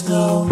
go.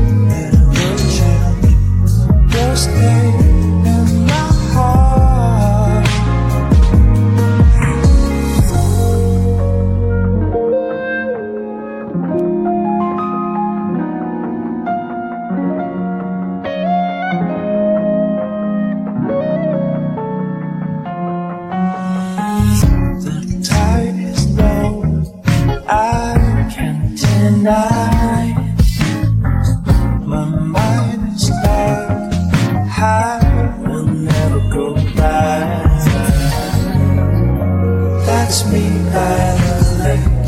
and I, my mind is will never go back. That's me by the lake.